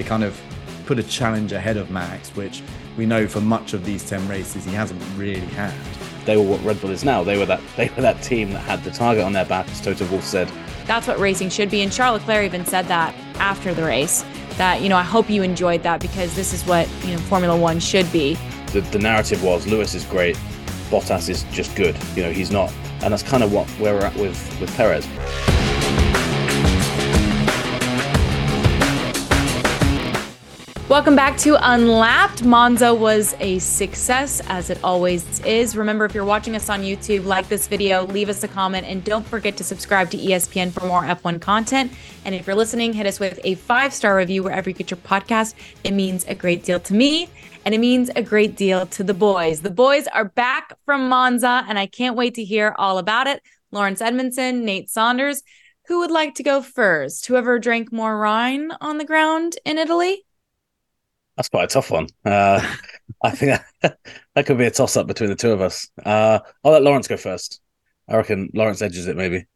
it kind of put a challenge ahead of Max, which we know for much of these 10 races he hasn't really had. They were what Red Bull is now. They were that they were that team that had the target on their back, as Toto Wolff said. That's what racing should be. And Charles Leclerc even said that after the race. That, you know, I hope you enjoyed that because this is what, you know, Formula One should be. The, the narrative was Lewis is great, Bottas is just good. You know, he's not and that's kind of what where we're at with with Perez. Welcome back to Unlapped. Monza was a success, as it always is. Remember, if you're watching us on YouTube, like this video, leave us a comment, and don't forget to subscribe to ESPN for more F1 content. And if you're listening, hit us with a five star review wherever you get your podcast. It means a great deal to me, and it means a great deal to the boys. The boys are back from Monza, and I can't wait to hear all about it. Laurence Edmondson, Nate Saunders. Who would like to go first? Whoever drank more wine on the ground in Italy? That's quite a tough one. Uh, I think that, that, could be a toss up between the two of us. Uh, I'll let Laurence go first. I reckon Laurence edges it maybe.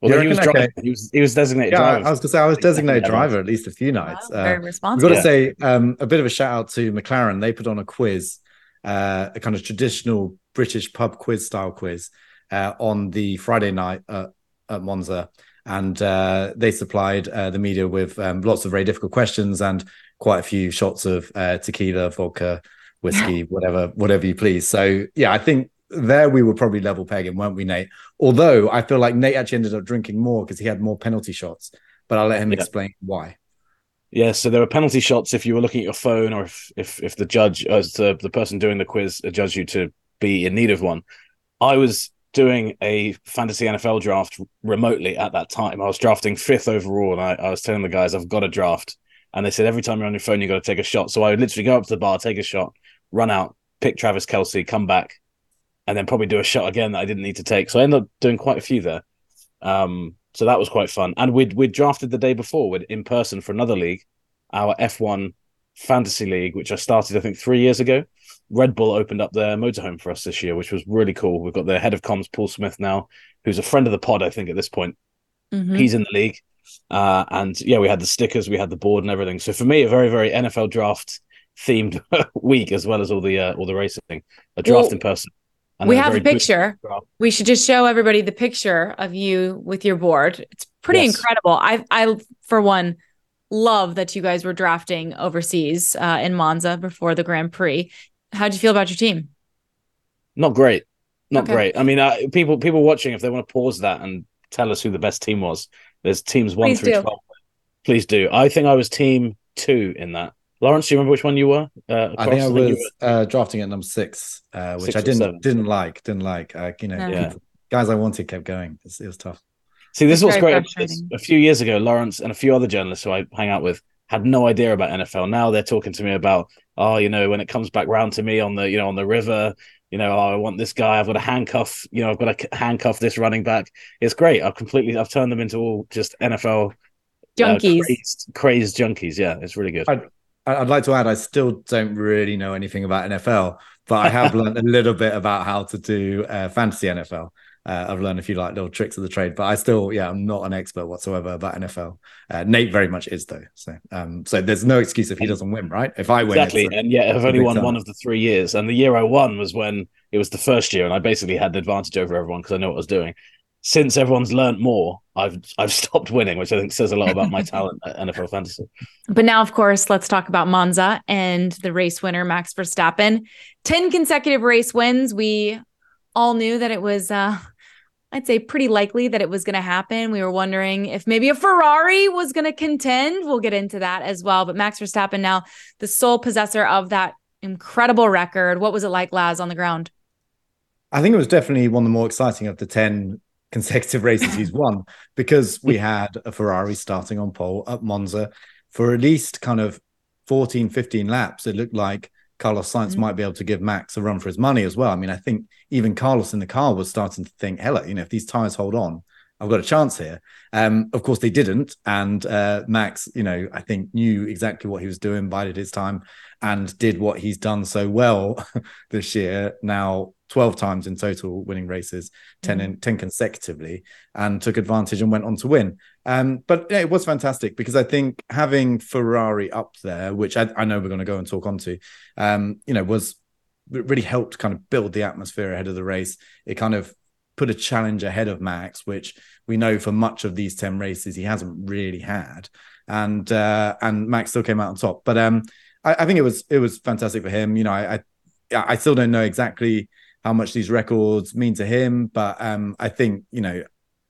Well, he was, driving, he was he was designated yeah, driver. I was going to say I was designated driver at least a few nights. Wow, very uh, responsible. We've got to say um, a bit of a shout out to McLaren. They put on a quiz, uh, a kind of traditional British pub quiz style quiz uh, on the Friday night at, at Monza, and uh, they supplied uh, the media with um, lots of very difficult questions and quite a few shots of uh, tequila, vodka, whiskey, whatever, whatever you please. So yeah, I think there we were probably level pegging, weren't we, Nate? Although I feel like Nate actually ended up drinking more because he had more penalty shots. But I'll let him yeah. explain why. Yeah, so there were penalty shots if you were looking at your phone, or if if, if the judge, as the the person doing the quiz, judged you to be in need of one. I was doing a fantasy NFL draft remotely at that time. I was drafting fifth overall, and I, I was telling the guys I've got a draft and they said every time you're on your phone, you got to take a shot. So I would literally go up to the bar, take a shot, run out, pick Travis Kelce, come back, and then probably do a shot again that I didn't need to take. So I ended up doing quite a few there. Um, so that was quite fun. And we'd we'd drafted the day before with in person for another league, our F1 fantasy league, which I started I think three years ago. Red Bull opened up their motorhome for us this year, which was really cool. We've got their head of comms, Paul Smith, now, who's a friend of the pod, I think, at this point. Mm-hmm. He's in the league. Uh, and yeah, we had the stickers, we had the board and everything. So for me, a very, very NFL draft themed week as well as all the uh, all the racing. A draft well, in person. We have a picture. We should just show everybody the picture of you with your board. It's pretty yes. incredible. I I for one love that you guys were drafting overseas uh, in Monza before the Grand Prix. How'd you feel about your team? Not great. Not okay. great. I mean, uh, people people watching, if they want to pause that and tell us who the best team was, there's teams one Please through do. 12. Please do. I think I was team two in that. Laurence, do you remember which one you were? Uh, I think I was uh, drafting at number six, uh, which six I didn't didn't like. Didn't like. Uh, you know, yeah. people, guys I wanted kept going. It was, it was tough. See, this was great. A few years ago, Laurence and a few other journalists who I hang out with had no idea about NFL. Now they're talking to me about, oh, you know, when it comes back round to me on the, you know, on the river, you know, oh, I want this guy. I've got a handcuff. You know, I've got to handcuff this running back. It's great. I've completely, I've turned them into all just NFL uh, junkies, uh, crazed, crazed, junkies. Yeah, it's really good. I'd, I'd, like to add, I still don't really know anything about NFL, but I have learned a little bit about how to do uh, fantasy NFL uh, I've learned a few like little tricks of the trade, but I still, yeah, I'm not an expert whatsoever about NFL. Uh, Nate very much is though, so um, so there's no excuse if he doesn't win, right? If I win, exactly, a, and yeah, I've only won time. one of the three years, and the year I won was when it was the first year, and I basically had the advantage over everyone because I know what I was doing. Since everyone's learned more, I've I've stopped winning, which I think says a lot about my talent at NFL fantasy. But now, of course, let's talk about Monza and the race winner Max Verstappen. Ten consecutive race wins. We all knew that it was uh, I'd say pretty likely that it was going to happen. We were wondering if maybe a Ferrari was going to contend. We'll get into that as well. But Max Verstappen now the sole possessor of that incredible record. What was it like, Laz, on the ground? I think it was definitely one of the more exciting of the 10 consecutive races he's won because we had a Ferrari starting on pole at Monza for at least kind of 14, 15 laps. It looked like Carlos Sainz mm-hmm. might be able to give Max a run for his money as well. I mean, I think even Carlos in the car was starting to think, hella, you know, if these tires hold on, I've got a chance here. Um, of course, they didn't, and uh, Max, you know, I think knew exactly what he was doing, bided his time, and did what he's done so well this year. Now, twelve times in total, winning races, 10 in, 10 consecutively, and took advantage and went on to win. Um, but yeah, it was fantastic because I think having Ferrari up there, which I, I know we're going to go and talk onto, um, you know, was really helped kind of build the atmosphere ahead of the race. It kind of put a challenge ahead of Max, which we know for much of these 10 races he hasn't really had. And uh, and Max still came out on top. But um, I, I, think it was it was fantastic for him. You know, I, I I still don't know exactly how much these records mean to him, but um, I think you know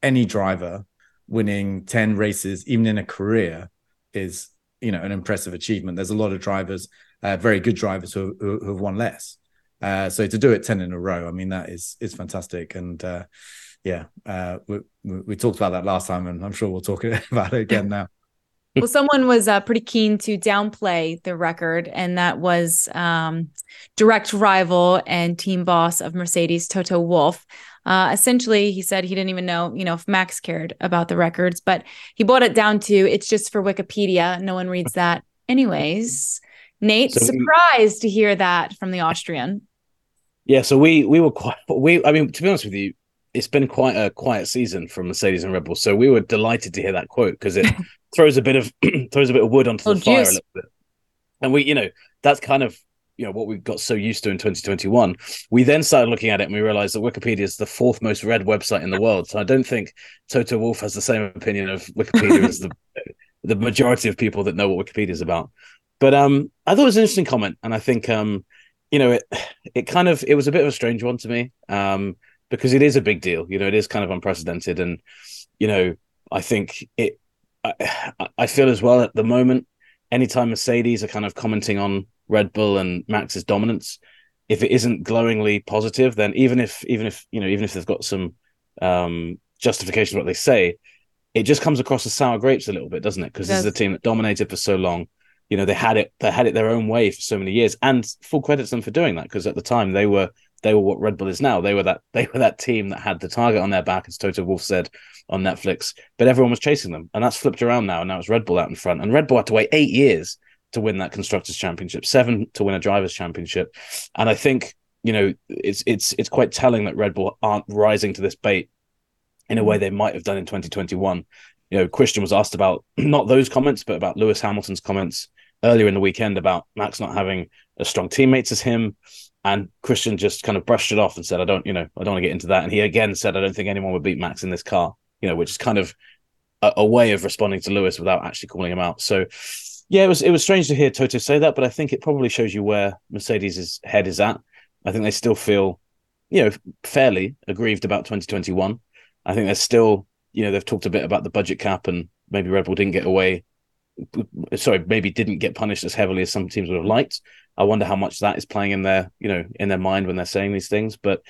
any driver winning 10 races, even in a career, is you know an impressive achievement. There's a lot of drivers, uh, very good drivers who, who, who have won less. Uh, so to do it 10 in a row, I mean, that is is fantastic. And uh, yeah, uh, we, we talked about that last time, and I'm sure we'll talk about it again now. well, someone was uh, pretty keen to downplay the record, and that was um, direct rival and team boss of Mercedes, Toto Wolff. Uh, essentially, he said he didn't even know, you know, if Max cared about the records, but he brought it down to it's just for Wikipedia. No one reads that, anyways. Nate, so surprised we, to hear that from the Austrian. Yeah, so we we were quite we I mean to be honest with you, it's been quite a quiet season from Mercedes and Red Bull. So we were delighted to hear that quote because it throws a bit of throws a bit of wood onto oh, the fire a little bit. And we, you know, that's kind of you know what we got so used to in 2021. We then started looking at it and we realized that Wikipedia is the fourth most read website in the world. So I don't think Toto Wolff has the same opinion of Wikipedia as the the majority of people that know what Wikipedia is about. But um, I thought it was an interesting comment, and I think um, you know, it it kind of it was a bit of a strange one to me um, because it is a big deal. You know, it is kind of unprecedented, and you know, I think it. I, I feel as well at the moment, anytime Mercedes are kind of commenting on Red Bull and Max's dominance, if it isn't glowingly positive, then even if even if you know even if they've got some um, justification for what they say, it just comes across as sour grapes a little bit, doesn't it? Because this is a team that dominated for so long you know they had it they had it their own way for so many years. And full credit to them for doing that because at the time they were they were what Red Bull is now. They were that they were that team that had the target on their back as Toto Wolff said on Netflix but everyone was chasing them. And that's flipped around now and now it's Red Bull out in front. And Red Bull had to wait 8 years to win that constructors championship 7 to win a drivers championship. And I think you know it's it's it's quite telling that Red Bull aren't rising to this bait in a way they might have done in 2021 you know, Christian was asked about not those comments, but about Lewis Hamilton's comments earlier in the weekend about Max not having as strong teammates as him. And Christian just kind of brushed it off and said, I don't, you know, I don't want to get into that. And he again said, I don't think anyone would beat Max in this car, you know, which is kind of a, a way of responding to Lewis without actually calling him out. So, yeah, it was it was strange to hear Toto say that, but I think it probably shows you where Mercedes' head is at. I think they still feel, you know, fairly aggrieved about 2021. I think they're still, you know, they've talked a bit about the budget cap and maybe Red Bull didn't get away sorry, maybe didn't get punished as heavily as some teams would have liked. I wonder how much that is playing in their, you know, in their mind when they're saying these things. But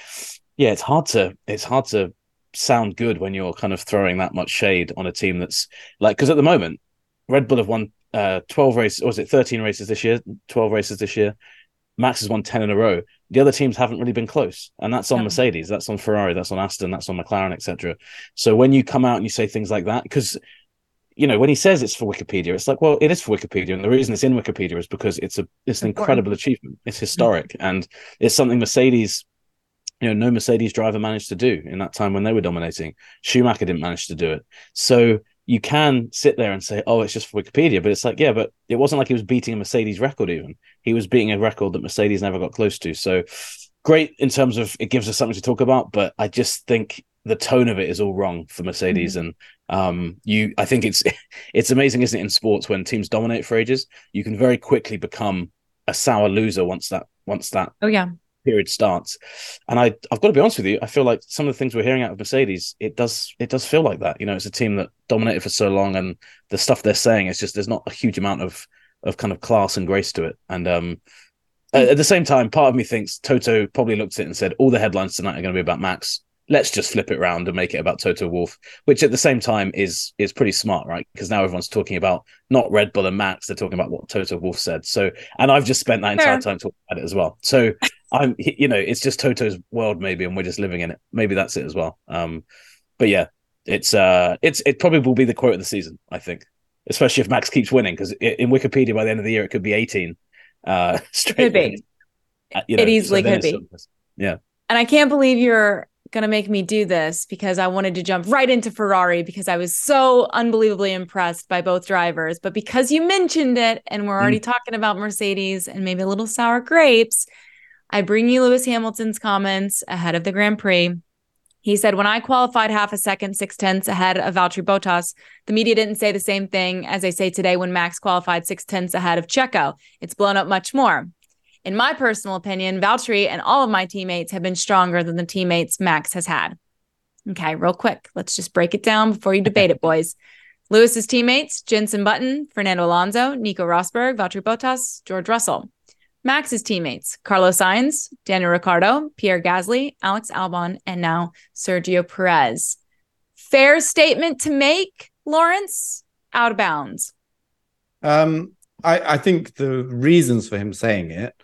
yeah, it's hard to it's hard to sound good when you're kind of throwing that much shade on a team that's like because at the moment, Red Bull have won uh 12 races, or was it 13 races this year, 12 races this year. Max has won 10 in a row. The other teams haven't really been close. And that's on yeah. Mercedes, that's on Ferrari, that's on Aston, that's on McLaren, etc. So when you come out and you say things like that, because you know, when he says it's for Wikipedia, it's like, well, it is for Wikipedia, and the reason it's in Wikipedia is because it's a it's an incredible achievement. It's historic, mm-hmm. and it's something Mercedes, you know, no Mercedes driver managed to do in that time when they were dominating. Schumacher didn't manage to do it, so you can sit there and say, oh, it's just for Wikipedia, but it's like, yeah, but it wasn't like he was beating a Mercedes record. Even he was beating a record that Mercedes never got close to. So great in terms of it gives us something to talk about, but I just think the tone of it is all wrong for Mercedes, mm-hmm. and um, you, I think it's it's amazing, isn't it, in sports when teams dominate for ages, you can very quickly become a sour loser once that once that oh yeah period starts. And I I've got to be honest with you, I feel like some of the things we're hearing out of Mercedes, it does it does feel like that. You know, it's a team that dominated for so long, and the stuff they're saying is just there's not a huge amount of of kind of class and grace to it. And um, at the same time, part of me thinks Toto probably looked at it and said, all the headlines tonight are going to be about Max let's just flip it around and make it about Toto Wolff, which at the same time is is pretty smart, right? Because now everyone's talking about not Red Bull and Max, they're talking about what Toto Wolff said. So, and I've just spent that entire time talking about it as well. So, I'm, you know, it's just Toto's world maybe, and we're just living in it. Maybe that's it as well. Um, but yeah, it's uh, it's it probably will be the quote of the season. I think, especially if Max keeps winning, because in Wikipedia by the end of the year it could be eighteen. Uh, straight. Could be. Uh, you know, it easily so could be. Yeah. And I can't believe you're going to make me do this because I wanted to jump right into Ferrari because I was so unbelievably impressed by both drivers. But because you mentioned it and we're already mm. talking about Mercedes and maybe a little sour grapes, I bring you Lewis Hamilton's comments ahead of the Grand Prix. He said, When I qualified half a second, six tenths ahead of Valtteri Bottas, the media didn't say the same thing as they say today when Max qualified six tenths ahead of Checo. It's blown up much more in my personal opinion, Valtteri and all of my teammates have been stronger than the teammates Max has had. Okay, real quick, let's just break it down before you debate it, boys. Lewis's teammates, Jenson Button, Fernando Alonso, Nico Rosberg, Valtteri Bottas, George Russell. Max's teammates, Carlos Sainz, Daniel Ricciardo, Pierre Gasly, Alex Albon, and now Sergio Perez. Fair statement to make, Laurence? Out of bounds. Um, I, I think the reasons for him saying it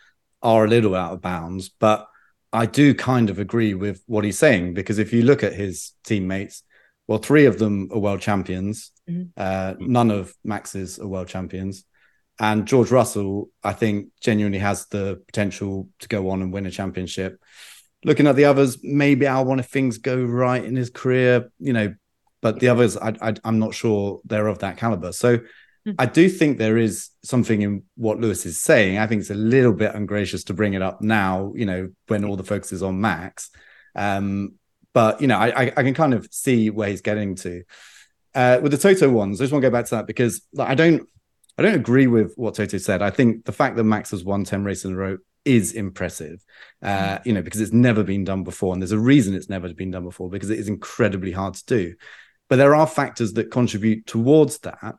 are a little out of bounds, but I do kind of agree with what he's saying because if you look at his teammates, well, three of them are world champions. Mm-hmm. Uh, none of Max's are world champions. And George Russell, I think, genuinely has the potential to go on and win a championship. Looking at the others, maybe Albon, if things go right in his career, you know, but the others, I, I, I'm not sure they're of that caliber. So I do think there is something in what Lewis is saying. I think it's a little bit ungracious to bring it up now, you know, when all the focus is on Max. Um, but you know, I, I, can kind of see where he's getting to. Uh, with the Toto ones, I just want to go back to that because like, I don't I don't agree with what Toto said. I think the fact that Max has won 10 races in a row is impressive. Uh, mm. you know, because it's never been done before. And there's a reason it's never been done before, because it is incredibly hard to do. But there are factors that contribute towards that.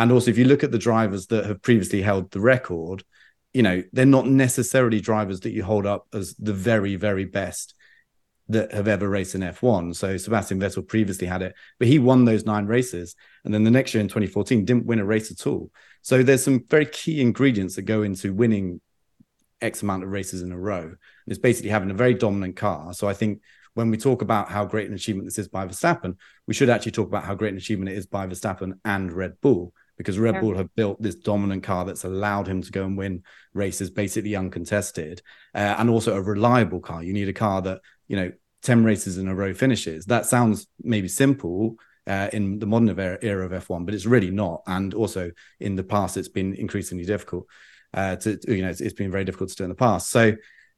And also, if you look at the drivers that have previously held the record, you know, they're not necessarily drivers that you hold up as the very, very best that have ever raced in F1. So Sebastian Vettel previously had it, but he won those nine races. And then the next year in 2014, didn't win a race at all. So there's some very key ingredients that go into winning X amount of races in a row. And it's basically having a very dominant car. So I think when we talk about how great an achievement this is by Verstappen, we should actually talk about how great an achievement it is by Verstappen and Red Bull because Red yeah. Bull have built this dominant car that's allowed him to go and win races basically uncontested, uh, and also a reliable car. You need a car that you know ten races in a row finishes. That sounds maybe simple. Uh, in the modern era of F1, but it's really not. And also in the past, it's been increasingly difficult uh, to, you know, it's, it's been very difficult to do in the past. So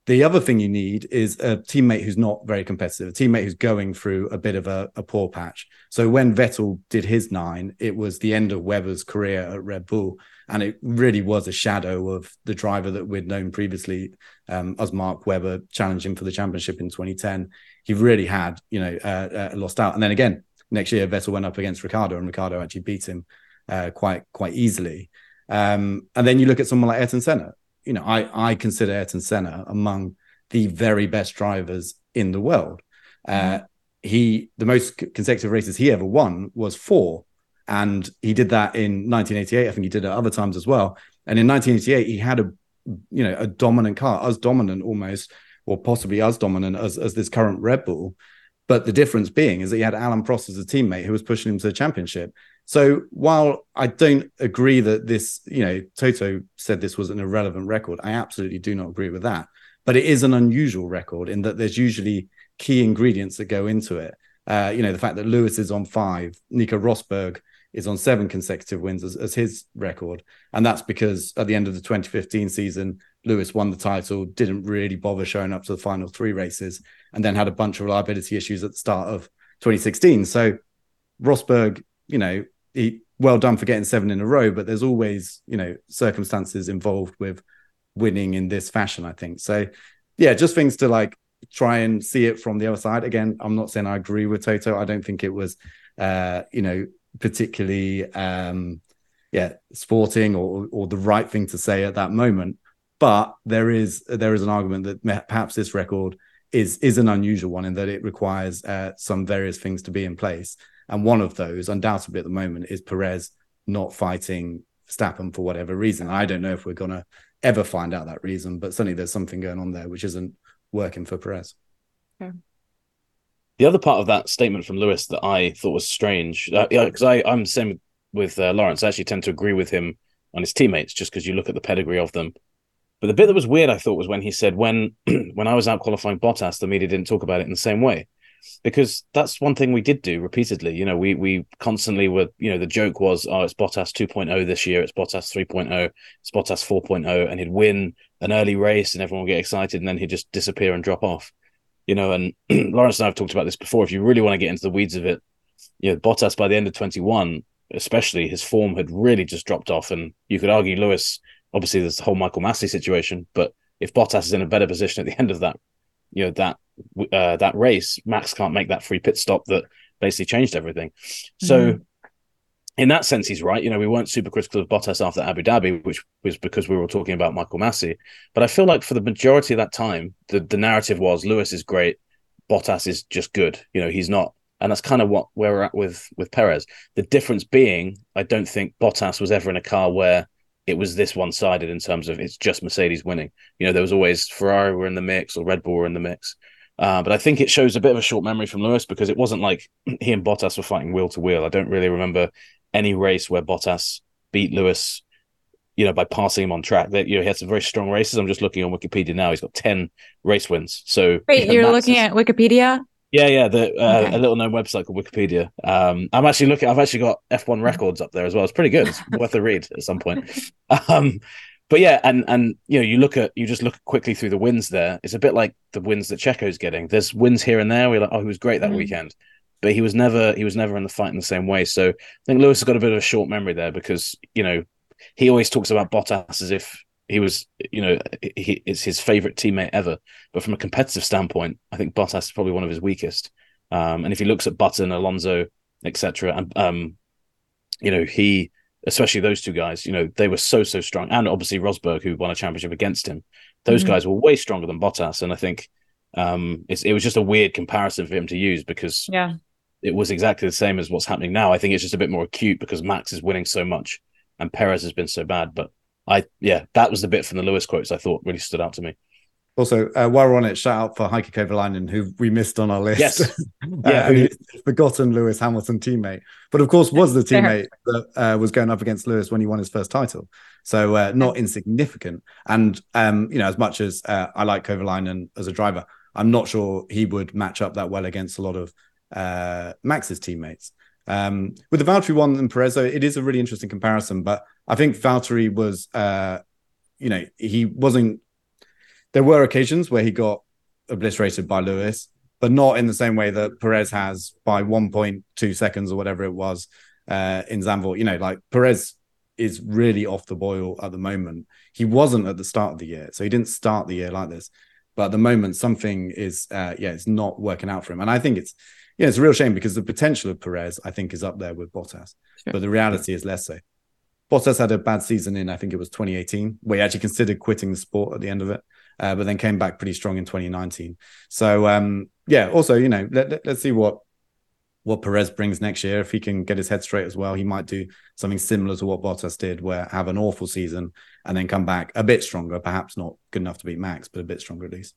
the other thing you need is a teammate who's not very competitive, a teammate who's going through a bit of a, a, poor patch. So when Vettel did his nine, it was the end of Webber's career at Red Bull. And it really was a shadow of the driver that we'd known previously um, as Mark Webber challenging for the championship in 2010. He really had, you know, uh, uh, lost out. And then again, next year, Vettel went up against Ricciardo and Ricciardo actually beat him uh, quite, quite easily. Um, and then you look at someone like Ayrton Senna, you know, I I consider Ayrton Senna among the very best drivers in the world. Uh, mm-hmm. he the most consecutive races he ever won was four, and he did that in 1988. I think he did it other times as well. And in 1988, he had a you know a dominant car, as dominant almost, or possibly as dominant as as this current Red Bull. But the difference being is that he had Alain Prost as a teammate who was pushing him to the championship. So while I don't agree that this, you know, Toto said this was an irrelevant record, I absolutely do not agree with that. But it is an unusual record in that there's usually key ingredients that go into it. Uh, you know, the fact that Lewis is on five, Nico Rosberg is on seven consecutive wins as, as his record. And that's because at the end of the 2015 season, Lewis won the title, didn't really bother showing up to the final three races, and then had a bunch of reliability issues at the start of 2016. So Rosberg, you know, he, well done for getting seven in a row, but there's always, you know, circumstances involved with winning in this fashion, I think. So, yeah, just things to like try and see it from the other side. Again, I'm not saying I agree with Toto. I don't think it was, uh, you know, particularly, um, yeah, sporting or or the right thing to say at that moment. But there is there is an argument that perhaps this record is is an unusual one in that it requires uh, some various things to be in place. And one of those, undoubtedly at the moment, is Perez not fighting Verstappen for whatever reason. I don't know if we're going to ever find out that reason, but certainly there's something going on there which isn't working for Perez. Okay. the other part of that statement from Lewis that I thought was strange, because uh, I I'm the same with uh, Laurence. I actually tend to agree with him on his teammates, just because you look at the pedigree of them. But the bit that was weird, I thought, was when he said, "When when I was out qualifying Bottas, the media didn't talk about it in the same way." Because that's one thing we did do repeatedly. You know, we we constantly were, you know, the joke was, oh, it's Bottas 2.0 this year, it's Bottas 3.0, it's Bottas 4.0, and he'd win an early race and everyone would get excited and then he'd just disappear and drop off. You know, and Laurence and I have talked about this before. If you really want to get into the weeds of it, you know, Bottas by the end of 21, especially his form had really just dropped off. And you could argue Lewis, obviously, there's the whole Michael Masi situation, but if Bottas is in a better position at the end of that, you know, that uh, that race, Max can't make that free pit stop that basically changed everything. So, mm-hmm. in that sense, he's right. You know, we weren't super critical of Bottas after Abu Dhabi, which was because we were talking about Michael Masi. But I feel like for the majority of that time, the, the narrative was Lewis is great, Bottas is just good. You know, he's not. And that's kind of what where we're at with with Perez. The difference being, I don't think Bottas was ever in a car where it was this one sided in terms of it's just Mercedes winning. You know, there was always Ferrari were in the mix or Red Bull were in the mix. Uh, but I think it shows a bit of a short memory from Lewis because it wasn't like he and Bottas were fighting wheel to wheel. I don't really remember any race where Bottas beat Lewis, you know, by passing him on track. That you know he had some very strong races. I'm just looking on Wikipedia now. He's got ten race wins. So wait, you're looking at Wikipedia? Yeah, yeah, the uh, okay. a little known website called Wikipedia. Um, I'm actually looking. I've actually got F1 records up there as well. It's pretty good. It's worth a read at some point. Um, but yeah, and and you know, you look at you just look quickly through the wins there. It's a bit like the wins that Checo's getting. There's wins here and there. We're like, oh, he was great that mm-hmm. weekend, but he was never he was never in the fight in the same way. So I think Lewis has got a bit of a short memory there because you know he always talks about Bottas as if he was you know he, it's his favorite teammate ever. But from a competitive standpoint, I think Bottas is probably one of his weakest. Um, and if he looks at Button, Alonso, etc., and um, you know he especially those two guys, you know, they were so, so strong. And obviously Rosberg, who won a championship against him, those mm-hmm. guys were way stronger than Bottas. And I think um, it was just a weird comparison for him to use because yeah, it was exactly the same as what's happening now. I think it's just a bit more acute because Max is winning so much and Perez has been so bad. But I, yeah, that was the bit from the Lewis quotes I thought really stood out to me. Also, uh, while we're on it, shout out for Heikki Kovalainen, who we missed on our list. Yes, yeah, who, forgotten Lewis Hamilton teammate, but of course was the teammate that uh, was going up against Lewis when he won his first title. So uh, not insignificant. And um, you know, as much as uh, I like Kovalainen as a driver, I'm not sure he would match up that well against a lot of uh, Max's teammates. Um, with the Valtteri one and Perez, it is a really interesting comparison. But I think Valtteri was, you know, he wasn't there were occasions where he got obliterated by Lewis, but not in the same way that Perez has by 1.2 seconds or whatever it was uh, in Zandvoort. You know, like Perez is really off the boil at the moment. He wasn't at the start of the year, so he didn't start the year like this. But at the moment, something is, uh, yeah, it's not working out for him, and I think it's, yeah, it's a real shame because the potential of Perez, I think, is up there with Bottas, sure. but the reality is less so. Bottas had a bad season in, I think it was 2018, where he actually considered quitting the sport at the end of it uh, but then came back pretty strong in 2019. So um, yeah, also you know let, let, let's see what what Perez brings next year. If he can get his head straight as well, he might do something similar to what Bottas did, where have an awful season and then come back a bit stronger, perhaps not good enough to beat Max, but a bit stronger at least.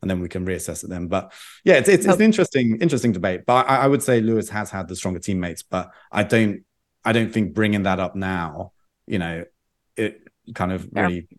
And then we can reassess it then. But yeah, it's it's, it's an interesting interesting debate. But I, I, would say Lewis has had the stronger teammates, but I don't I don't think bringing that up now, you know, it kind of really yeah.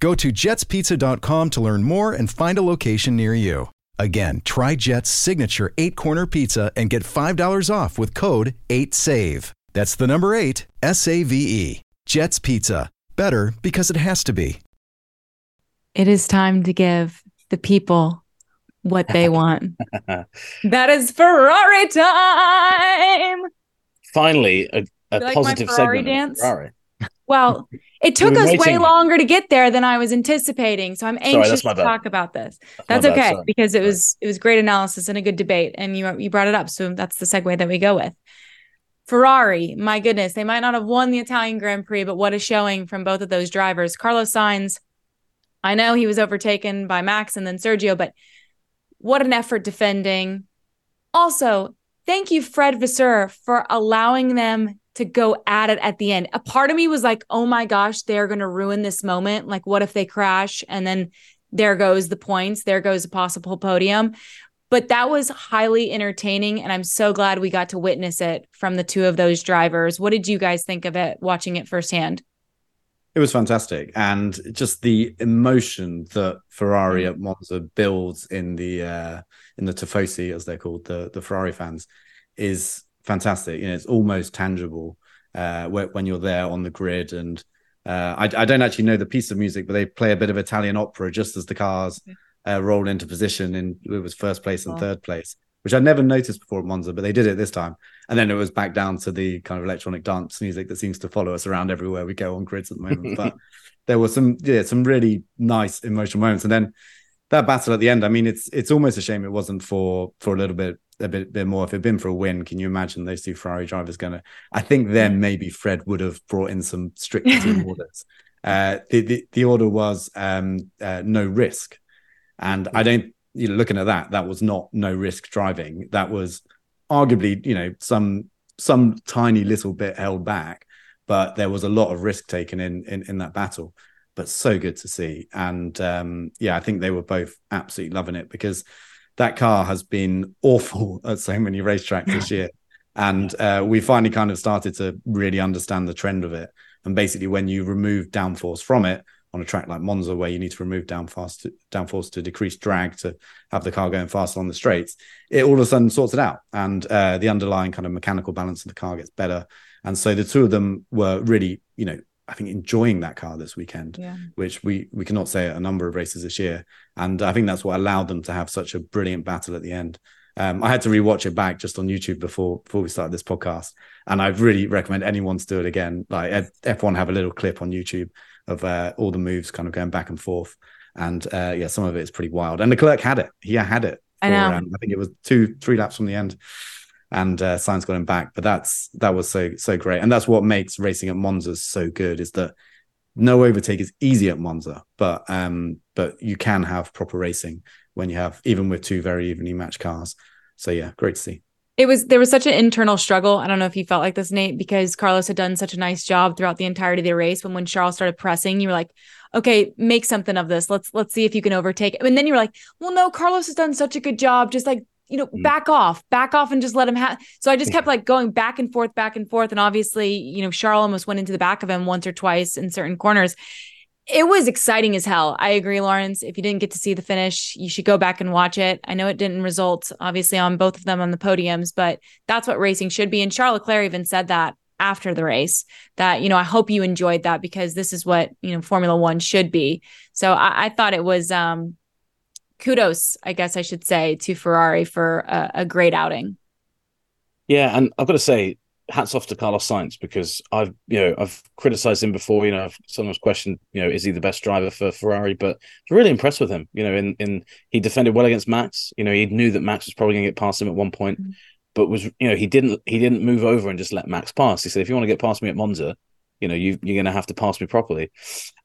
Go to jetspizza.com to learn more and find a location near you. Again, try Jet's signature eight corner pizza and get $5 off with code 8SAVE. That's the number eight, S A V E. Jet's Pizza. Better because it has to be. It is time to give the people what they want. that is Ferrari time. Finally, a, a like my positive Ferrari segment. dance? Ferrari. Well, it took us way longer to get there than I was anticipating. So I'm anxious that's my to bad. talk about this. my That's okay sorry. because it was it was great analysis and a good debate, and you you brought it up. So that's the segue that we go with. Ferrari, my goodness, they might not have won the Italian Grand Prix, but what a showing from both of those drivers. Carlos Sainz, I know he was overtaken by Max and then Sergio, but what an effort defending. Also, thank you, Fred Vasseur, for allowing them to go at it at the end. A part of me was like, oh my gosh, they're going to ruin this moment. Like, what if they crash? And then there goes the points, there goes a possible podium. But that was highly entertaining. And I'm so glad we got to witness it from the two of those drivers. What did you guys think of it watching it firsthand? It was fantastic, and just the emotion that Ferrari at Monza builds in the uh, in the tifosi, as they're called, the the Ferrari fans, is fantastic. You know, it's almost tangible uh, when you're there on the grid. And uh, I, I don't actually know the piece of music, but they play a bit of Italian opera just as the cars uh, roll into position. In it was first place and Wow. third place, which I'd never noticed before at Monza, but they did it this time. And then it was back down to the kind of electronic dance music that seems to follow us around everywhere we go on grids at the moment. but there were some, yeah, some really nice emotional moments. And then that battle at the end, I mean, it's it's almost a shame it wasn't for for a little bit a bit bit more. If it'd been for a win, can you imagine those two Ferrari drivers going to? I think then maybe Fred would have brought in some strict team orders. Uh, the, the the order was um, uh, no risk, and I don't. You know, looking at that, that was not no risk driving. That was arguably, you know, some some tiny little bit held back, but there was a lot of risk taken in in, in that battle. But so good to see, and um, yeah, I think they were both absolutely loving it because that car has been awful at so many racetracks this year, and uh, we finally kind of started to really understand the trend of it. And basically, when you remove downforce from it on a track like Monza, where you need to remove downforce to, downforce to decrease drag to have the car going faster on the straights, it all of a sudden sorts it out, and uh, the underlying kind of mechanical balance of the car gets better. And so the two of them were really, you know, I think enjoying that car this weekend Yeah. which we we cannot say at a number of races this year. And I think that's what allowed them to have such a brilliant battle at the end. Um, I had to rewatch it back just on YouTube before before we started this podcast, and I really recommend anyone to do it again. Like F- F1 have a little clip on YouTube of uh, all the moves kind of going back and forth, and uh, yeah, some of it is pretty wild. And Leclerc had it; he had it. I know. um, I think it was two, three laps from the end, and uh, Sainz got him back. But that's that was so so great, and that's what makes racing at Monza so good. Is that no overtake is easy at Monza, but um, but you can have proper racing when you have even with two very evenly matched cars. So yeah, great to see. It was there was such an internal struggle. I don't know if you felt like this, Nate, because Carlos had done such a nice job throughout the entirety of the race. But when Charles started pressing, you were like, "Okay, make something of this. Let's let's see if you can overtake." And then you were like, "Well, no, Carlos has done such a good job. Just like you know, Mm. back off, back off, and just let him have." So I just kept like going back and forth, back and forth, and obviously, you know, Charles almost went into the back of him once or twice in certain corners. It was exciting as hell. I agree, Laurence. If you didn't get to see the finish, you should go back and watch it. I know it didn't result, obviously, on both of them on the podiums, but that's what racing should be. And Charles Leclerc even said that after the race that, you know, I hope you enjoyed that because this is what, you know, Formula One should be. So I, I thought it was um kudos, I guess I should say, to Ferrari for a, a great outing. Yeah, and I've got to say, hats off to Carlos Sainz because I've you know I've criticized him before. You know, I've sometimes questioned you know is he the best driver for Ferrari, but I was really impressed with him. You know, in in he defended well against Max. You know, he knew that Max was probably going to get past him at one point, Mhm. but was you know he didn't he didn't move over and just let Max pass. He said if you want to get past me at Monza. You know, you you're going to have to pass me properly,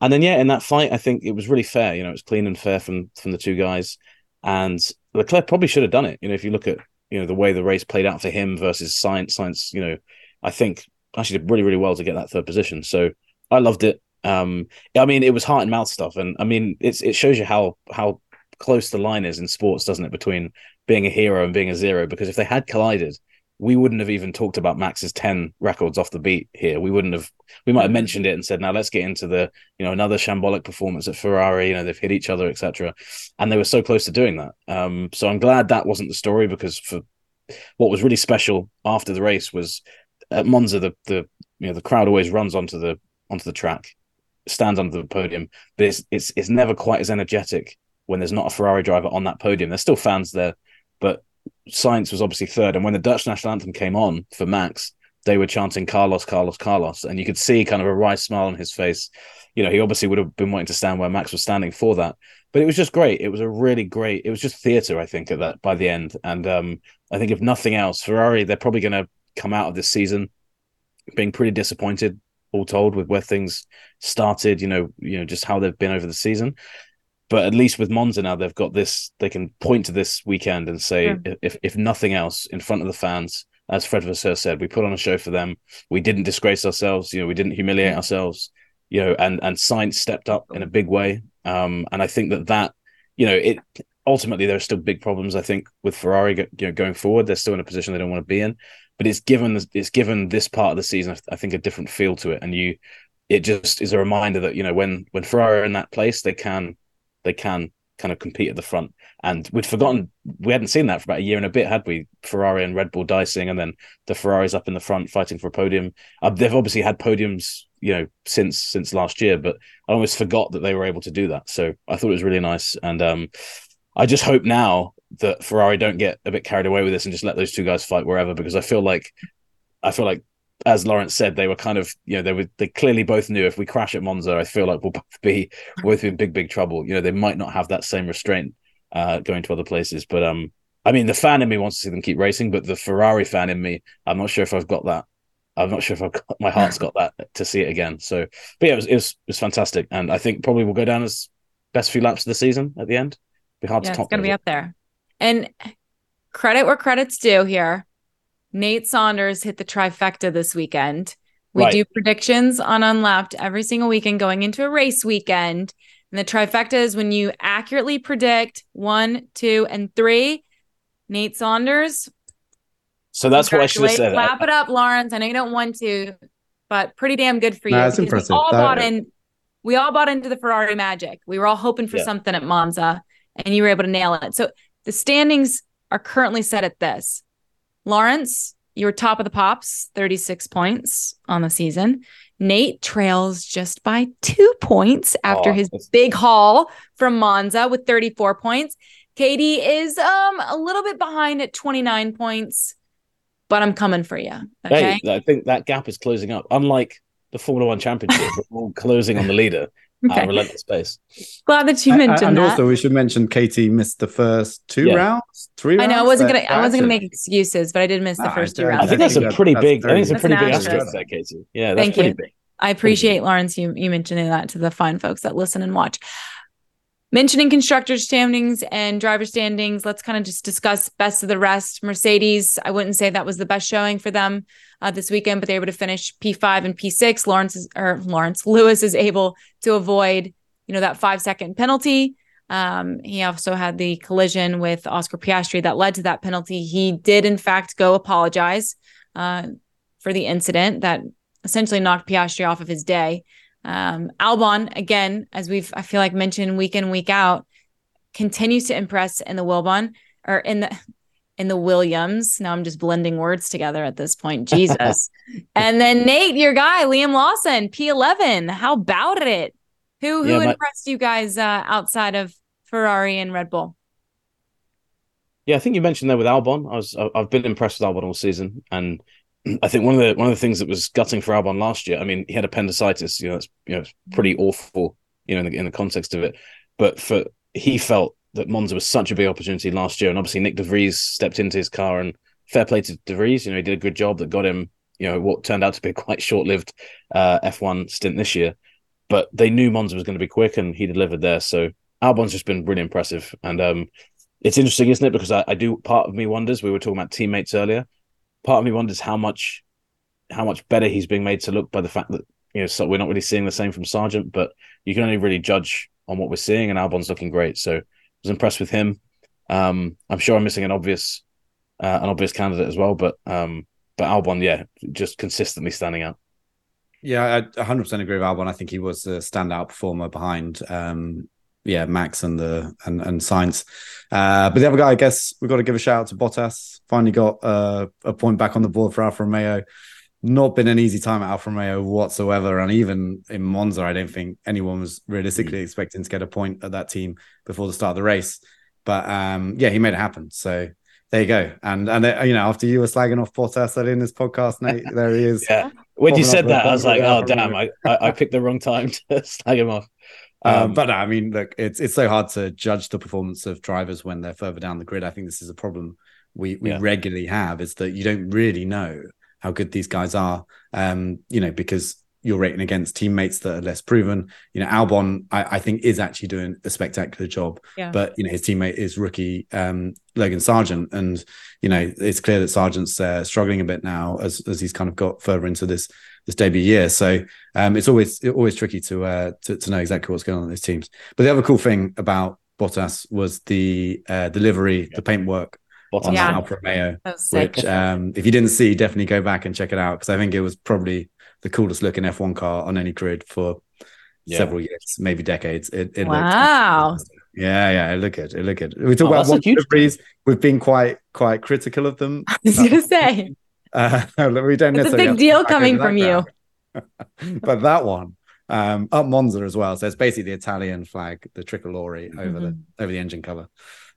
and then yeah, in that fight, I think it was really fair. You know, it was clean and fair from from the two guys, and Leclerc probably should have done it. You know, if you look at you know the way the race played out for him versus Sainz. Sainz, you know, I think actually did really really well to get that third position. So I loved it. Um, I mean, it was heart and mouth stuff, and I mean, it's it shows you how how close the line is in sports, doesn't it, between being a hero and being a zero? Because if they had collided, we wouldn't have even talked about Max's 10 records off the beat here. We wouldn't have, we might have mentioned it and said, now let's get into the, you know, another shambolic performance at Ferrari. You know, they've hit each other, etc. And they were so close to doing that. Um, so I'm glad that wasn't the story because for what was really special after the race was at Monza, the, the, you know, the crowd always runs onto the, onto the track, stands under the podium, but it's, it's, it's never quite as energetic when there's not a Ferrari driver on that podium. There's still fans there, but Sainz was obviously third. And when the Dutch national anthem came on for Max, they were chanting Carlos, Carlos, Carlos. And you could see kind of a wry smile on his face. You know, he obviously would have been wanting to stand where Max was standing for that. But it was just great. It was a really great, it was just theatre, I think, at that by the end. And um, I think if nothing else, Ferrari, they're probably going to come out of this season being pretty disappointed, all told, with where things started, you know, you know, just how they've been over the season but at least with Monza now they've got this they can point to this weekend and say Yeah. if if nothing else in front of the fans as Fred Vasseur said we put on a show for them. We didn't disgrace ourselves. You know we didn't humiliate ourselves. You know and and Sainz stepped up in a big way. Um and I think that that you know it ultimately there are still big problems I think with Ferrari go- you know going forward. They're still in a position they don't want to be in. But it's given it's given this part of the season I think a different feel to it. And you it just is a reminder that you know when when Ferrari are in that place they can they can kind of compete at the front. And we'd forgotten we hadn't seen that for about a year and a bit, had we? Ferrari and Red Bull dicing, and then the Ferraris up in the front fighting for a podium. Uh, they've obviously had podiums, you know, since since last year, but I almost forgot that they were able to do that. So I thought it was really nice, and um, I just hope now that Ferrari don't get a bit carried away with this and just let those two guys fight wherever, because I feel like I feel like as Laurence said, they were kind of, you know, they were they clearly both knew if we crash at Monza, I feel like we'll both be both be in big, big trouble. You know, they might not have that same restraint uh going to other places. But um I mean the fan in me wants to see them keep racing, but the Ferrari fan in me, I'm not sure if I've got that. I'm not sure if I've got my heart's got that to see it again. So but yeah, it was it was, it was fantastic. And I think probably we'll go down as best few laps of the season at the end. Be hard Yeah, to top it's gonna be up there. And credit where credit's due here. Nate Saunders hit the trifecta this weekend. We Right. do predictions on Unlapped every single weekend going into a race weekend. And the trifecta is when you accurately predict one, two, and three. Nate Saunders. So that's what I should have congratulate- said. Clap it up, Laurence. I know you don't want to, but pretty damn good for you. No, it's because impressive. We all That- bought in. We all bought into the Ferrari magic. We were all hoping for Yeah. something at Monza, and you were able to nail it. So the standings are currently set at this. Laurence, you were top of the pops, 36 points on the season. Nate trails just by two points after Oh, his big haul from Monza with 34 points. Katie is um a little bit behind at 29 points, but I'm coming for you. Okay. Hey, I think that gap is closing up. Unlike the Formula One Championship, we're all closing on the leader Okay. a relentless pace. Glad that you And- mentioned and that. also, we should mention Katie missed the first two Yeah. rounds, three. I know I wasn't gonna I wasn't gonna make excuses, but I did miss the Nah, first two rounds. I think that's a pretty that's big. I think it's a pretty big an asterisk asterisk. there, Katie. Yeah, that's Thank pretty you. big. I appreciate Laurence you you mentioning that to the fine folks that listen and watch. Mentioning constructor standings and driver standings, let's kind of just discuss best of the rest. Mercedes, I wouldn't say that was the best showing for them uh, this weekend, but they were able to finish P5 and P6. Laurence is, or Laurence Lewis is able to avoid, you know, that five second penalty. Um, he also had the collision with Oscar Piastri that led to that penalty. He did, in fact, go apologize uh, for the incident that essentially knocked Piastri off of his day. Um, Albon, again, as we've I feel like mentioned week in week out, continues to impress in the Wilbon or in the in the Williams. Now I'm just blending words together at this point. Jesus. and then Nate, your guy, Liam Lawson, P11. How about it? Who who Yeah, my- impressed you guys uh, outside of Ferrari and Red Bull? Yeah, I think you mentioned there with Albon. I was I've been impressed with Albon all season, and I think one of the one of the things that was gutting for Albon last year. I mean, he had appendicitis. You know, it's you know it's pretty awful. You know, in the, in the context of it, but for he felt that Monza was such a big opportunity last year, and obviously Nyck De Vries stepped into his car, and fair play to De Vries. You know, he did a good job that got him. You know, what turned out to be a quite short-lived uh, F1 stint this year, but they knew Monza was going to be quick, and he delivered there. So Albon's just been really impressive, and um, it's interesting, isn't it? Because I, I do. Part of me wonders. We were talking about teammates earlier. Part of me wonders how much, how much better he's being made to look by the fact that you know so we're not really seeing the same from Sargeant, but you can only really judge on what we're seeing, and Albon's looking great. So I was impressed with him. Um, I'm sure I'm missing an obvious uh, an obvious candidate as well. But um, but Albon, yeah, just consistently standing out. Yeah, I 100% agree with Albon. I think he was a standout performer behind, um, yeah, Max and the and and Sainz. Uh, but the other guy, I guess, we've got to give a shout out to Bottas. Finally got uh, a point back on the board for Alfa Romeo. Not been an easy time at Alfa Romeo whatsoever, and even in Monza, I don't think anyone was realistically mm. expecting to get a point at that team before the start of the race. But um, yeah, he made it happen. So there you go. And and uh, you know, after you were slagging off Bottas earlier in this podcast, Nate, there he is. yeah. When you said that, I was like, oh damn, I, I picked the wrong time to slag him off. Um, um, but I mean, look, it's it's so hard to judge the performance of drivers when they're further down the grid. I think this is a problem we we yeah. regularly have is that you don't really know how good these guys are. Um, you know, because you're rating against teammates that are less proven. You know, Albon, I, I think, is actually doing a spectacular job. Yeah. But you know, his teammate is rookie um, Logan Sargeant, and you know, it's clear that Sargeant's uh, struggling a bit now as as he's kind of got further into this this debut year. So um, it's always always tricky to, uh, to to know exactly what's going on in these teams. But the other cool thing about Bottas was the uh, delivery, yeah. the paintwork on yeah. Alfa Romeo, which um, if you didn't see, definitely go back and check it out because I think it was probably the coolest looking F1 car on any grid for yeah. several years, maybe decades. It, it wow. yeah, yeah, it looked good. It looked good. We talk oh, about one deliveries. We've been quite quite critical of them. I was gonna say. Uh, we don't it's a big deal coming from you. but that one, um, up Monza as well. So it's basically the Italian flag, the tricolore over mm-hmm. the over the engine cover.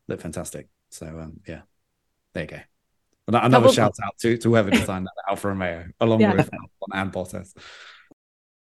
Look fantastic. So um, yeah, there you go. Another shout out to, to whoever designed that Alfa Romeo, along yeah. with Albon and Bottas.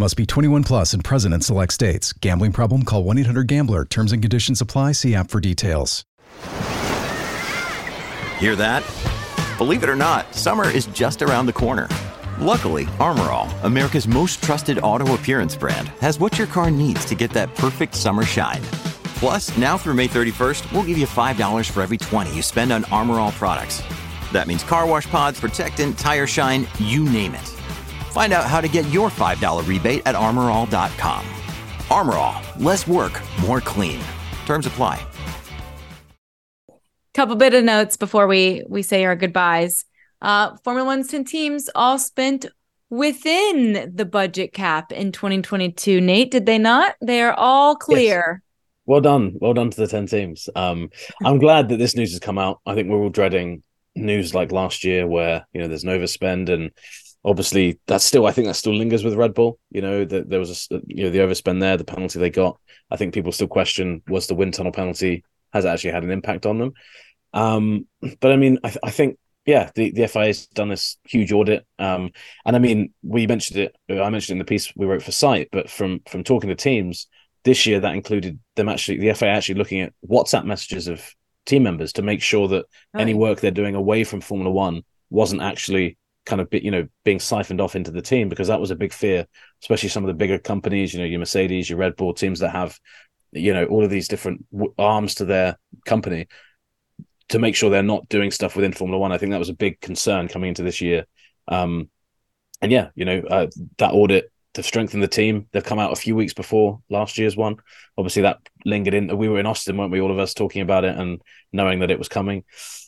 Must be 21 plus and present in select states. Gambling problem? Call 1 800 GAMBLER. Terms and conditions apply. See app for details. Hear that? Believe it or not, summer is just around the corner. Luckily, Armor All, America's most trusted auto appearance brand, has what your car needs to get that perfect summer shine. Plus, now through May 31st, we'll give you $5 for every 20 you spend on Armor All products. That means car wash pods, protectant, tire shine, you name it. Find out how to get your $5 rebate at armorall.com. Armor All, less work, more clean. Terms apply. Couple bit of notes before we we say our goodbyes. Uh, Formula One's 10 teams all spent within the budget cap in 2022. Nate, did they not? They are all clear. Yes. Well done. Well done to the 10 teams. Um, I'm glad that this news has come out. I think we're all dreading news like last year where you know there's an overspend and obviously that's still I think that still lingers with Red Bull. You know that there was a you know the overspend there, the penalty they got. I think people still question was the wind tunnel penalty has actually had an impact on them. Um, but I mean, I, I think yeah, the the FIA has done this huge audit. Um, and I mean, we mentioned it. I mentioned in the piece we wrote for site, but from from talking to teams this year, that included them actually the FIA actually looking at WhatsApp messages of team members to make sure that right. any work they're doing away from Formula One wasn't actually kind of you know being siphoned off into the team because that was a big fear, especially some of the bigger companies, you know, your Mercedes, your Red Bull teams that have you know all of these different arms to their company to make sure they're not doing stuff within Formula One. I think that was a big concern coming into this year. Um, and yeah, you know, uh, that audit to strengthen the team. They've come out a few weeks before last year's one. Obviously, that lingered in. We were in Austin, weren't we? All of us talking about it and knowing that it was coming.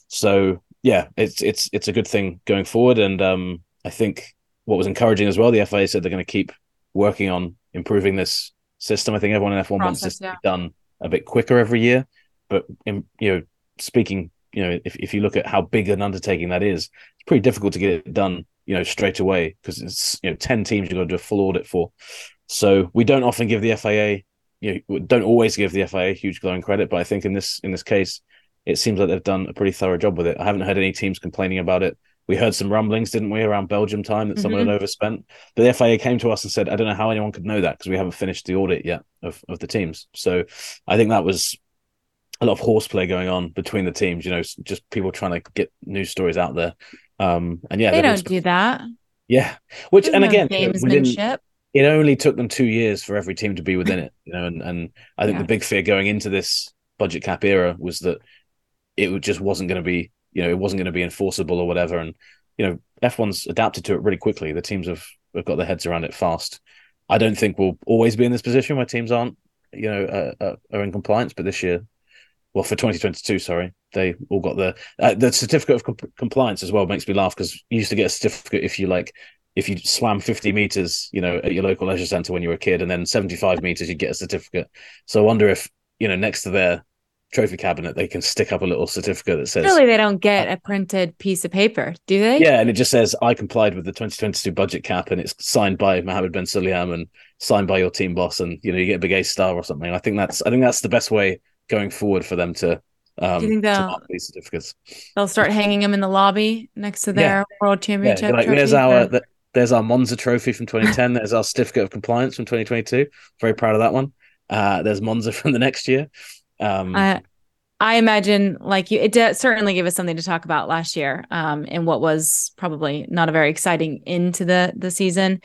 So yeah, it's it's it's a good thing going forward. And um, I think what was encouraging as well, the FIA said they're going to keep working on improving this system. I think everyone in F1 Process, wants this yeah. to be done a bit quicker every year. But in, you know, speaking, you know, if if you look at how big an undertaking that is, it's pretty difficult to get it done you know, straight away because it's you know ten teams you've got to do a full audit for. So we don't often give the FIA, you know, don't always give the FIA huge glowing credit, but I think in this in this case, it seems like they've done a pretty thorough job with it. I haven't heard any teams complaining about it. We heard some rumblings, didn't we, around Belgium time that mm-hmm. someone had mm-hmm. overspent. But the FIA came to us and said, I don't know how anyone could know that because we haven't finished the audit yet of, of the teams. So I think that was a lot of horseplay going on between the teams, you know, just people trying to get news stories out there. Um, and yeah, they don't do that. Yeah, which and again, gamesmanship. it only took them two years for every team to be within it, you know, and and I think Yeah. the big fear going into this budget cap era was that it just wasn't going to be, you know, it wasn't going to be enforceable or whatever, and you know, F1's adapted to it really quickly. The teams have have got their heads around it fast. I don't think we'll always be in this position where teams aren't, you know, uh, uh, are in compliance, but this year, well, for 2022, sorry, they all got the uh, the certificate of com- compliance as well. Makes me laugh because you used to get a certificate if you like if you swam 50 meters, you know, at your local leisure center when you were a kid, and then 75 meters, you'd get a certificate. So I wonder if, you know, next to their trophy cabinet, they can stick up a little certificate that says, Surely they don't get a printed piece of paper, do they? yeah, and it just says, I complied with the 2022 budget cap, and it's signed by Mohammed Ben Sulayem and signed by your team boss, and, you know, you get a big A star or something. I think that's, I think that's the best way going forward for them to, um, Do you think they'll- these certificates. They'll start hanging them in the lobby next to their world Yeah, championship. like there's our th- there's our Monza trophy from 2010. there's our certificate of compliance from 2022. Very proud of that one. Uh, there's Monza from the next year. Um, I I imagine like you, it did certainly gave us something to talk about last year, um, and what was probably not a very exciting into the the season.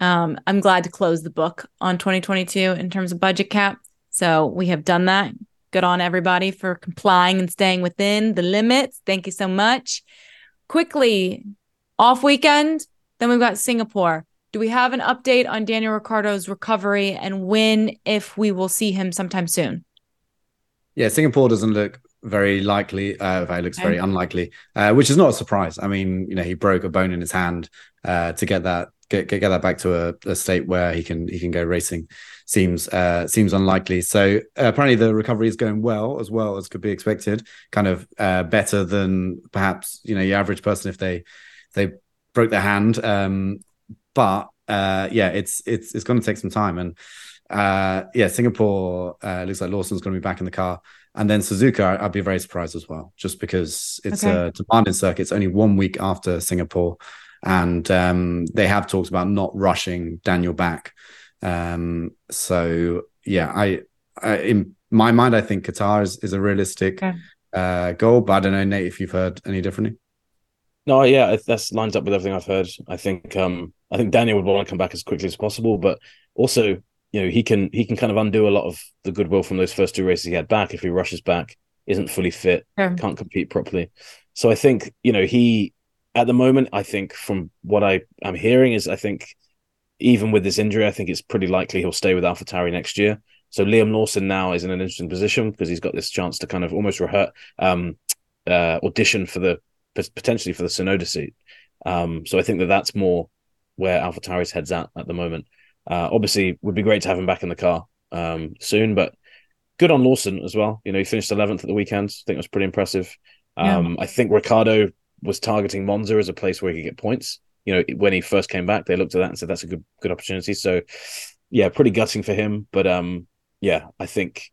Um, I'm glad to close the book on 2022 in terms of budget cap. So we have done that. Good on everybody for complying and staying within the limits. Thank you so much. Quickly, off weekend, then we've got Singapore. Do we have an update on Daniel Ricciardo's recovery and when, if we will see him sometime soon? Yeah, Singapore doesn't look very likely. Uh, it looks very unlikely, uh, which is not a surprise. I mean, you know, he broke a bone in his hand uh, to get that get, get get that back to a, a state where he can he can go racing. Seems uh, seems unlikely. So uh, apparently, the recovery is going well, as well as could be expected. Kind of uh, better than perhaps you know your average person if they they broke their hand. Um, but uh, yeah, it's it's it's going to take some time and. Uh, yeah, Singapore uh, looks like Lawson's going to be back in the car. And then Suzuka, I- I'd be very surprised as well, just because it's Okay. a demanding circuit. It's only one week after Singapore, and um, they have talked about not rushing Daniel back. Um, so yeah, I, I in my mind, I think Qatar is, is a realistic Okay. uh, goal, but I don't know, Nate, if you've heard any differently. no, yeah, that's lines up with everything I've heard. I think um, I think Daniel would want to come back as quickly as possible, but also, you know, he can he can kind of undo a lot of the goodwill from those first two races he had back if he rushes back, isn't fully fit, Sure. can't compete properly. So I think you know he at the moment. I think from what I am hearing is I think even with this injury, I think it's pretty likely he'll stay with AlphaTauri next year. So Liam Lawson now is in an interesting position because he's got this chance to kind of almost rehearse, um, uh, audition for the potentially for the Tsunoda seat. Um, so I think that that's more where AlphaTauri's heads at at the moment. Uh, obviously, would be great to have him back in the car um, soon, but good on Lawson as well. You know, he finished 11th at the weekend. I think it was pretty impressive. Um, I think Ricciardo was targeting Monza as a place where he could get points. You know, when he first came back, they looked at that and said that's a good good opportunity. So, yeah, pretty gutting for him. But um, yeah, I think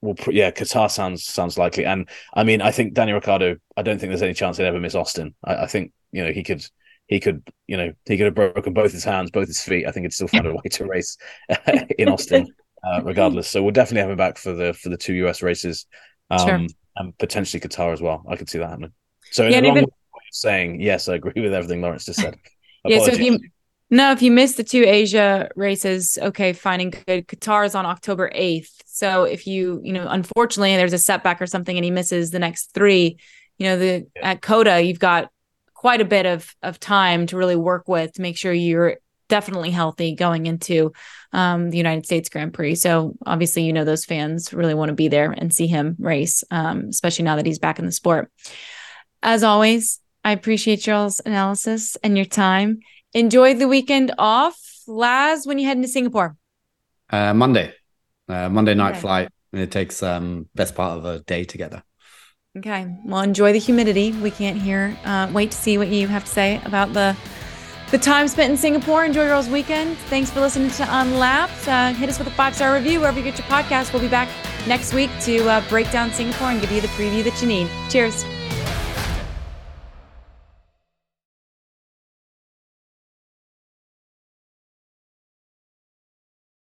well, pr- yeah, Qatar sounds sounds likely. And I mean, I think Daniel Ricciardo. I don't think there's any chance he'd ever miss Austin. I, I think you know he could he could you know he could have broken both his hands, both his feet. I think he'd still find a way to race in Austin, uh, regardless. So we'll definitely have him back for the for the two US races, um, Sure. and potentially Qatar as well. I could see that happening. So in Yeah, a long even- saying yes, I agree with everything Laurence just said. Yeah, so if you no, if you missed the two Asia races, okay, fine and good. Qatar is on October 8th. So if you, you know, unfortunately there's a setback or something and he misses the next three, you know, the at Coda, you've got quite a bit of of time to really work with to make sure you're definitely healthy going into um, the United States Grand Prix. So obviously, you know, those fans really want to be there and see him race, um, especially now that he's back in the sport. As always, I appreciate y'all's analysis and your time. Enjoy the weekend off. Laz, when you head into Singapore? Uh, Monday, uh, Monday night Okay. flight, and it takes um best part of a day to get there. Okay. Well, enjoy the humidity. We can't hear. Uh, wait to see what you have to say about the the time spent in Singapore. Enjoy your all's weekend. Thanks for listening to Unlapped. Uh, hit us with a five star review wherever you get your podcast. We'll be back next week to uh, break down Singapore and give you the preview that you need. Cheers.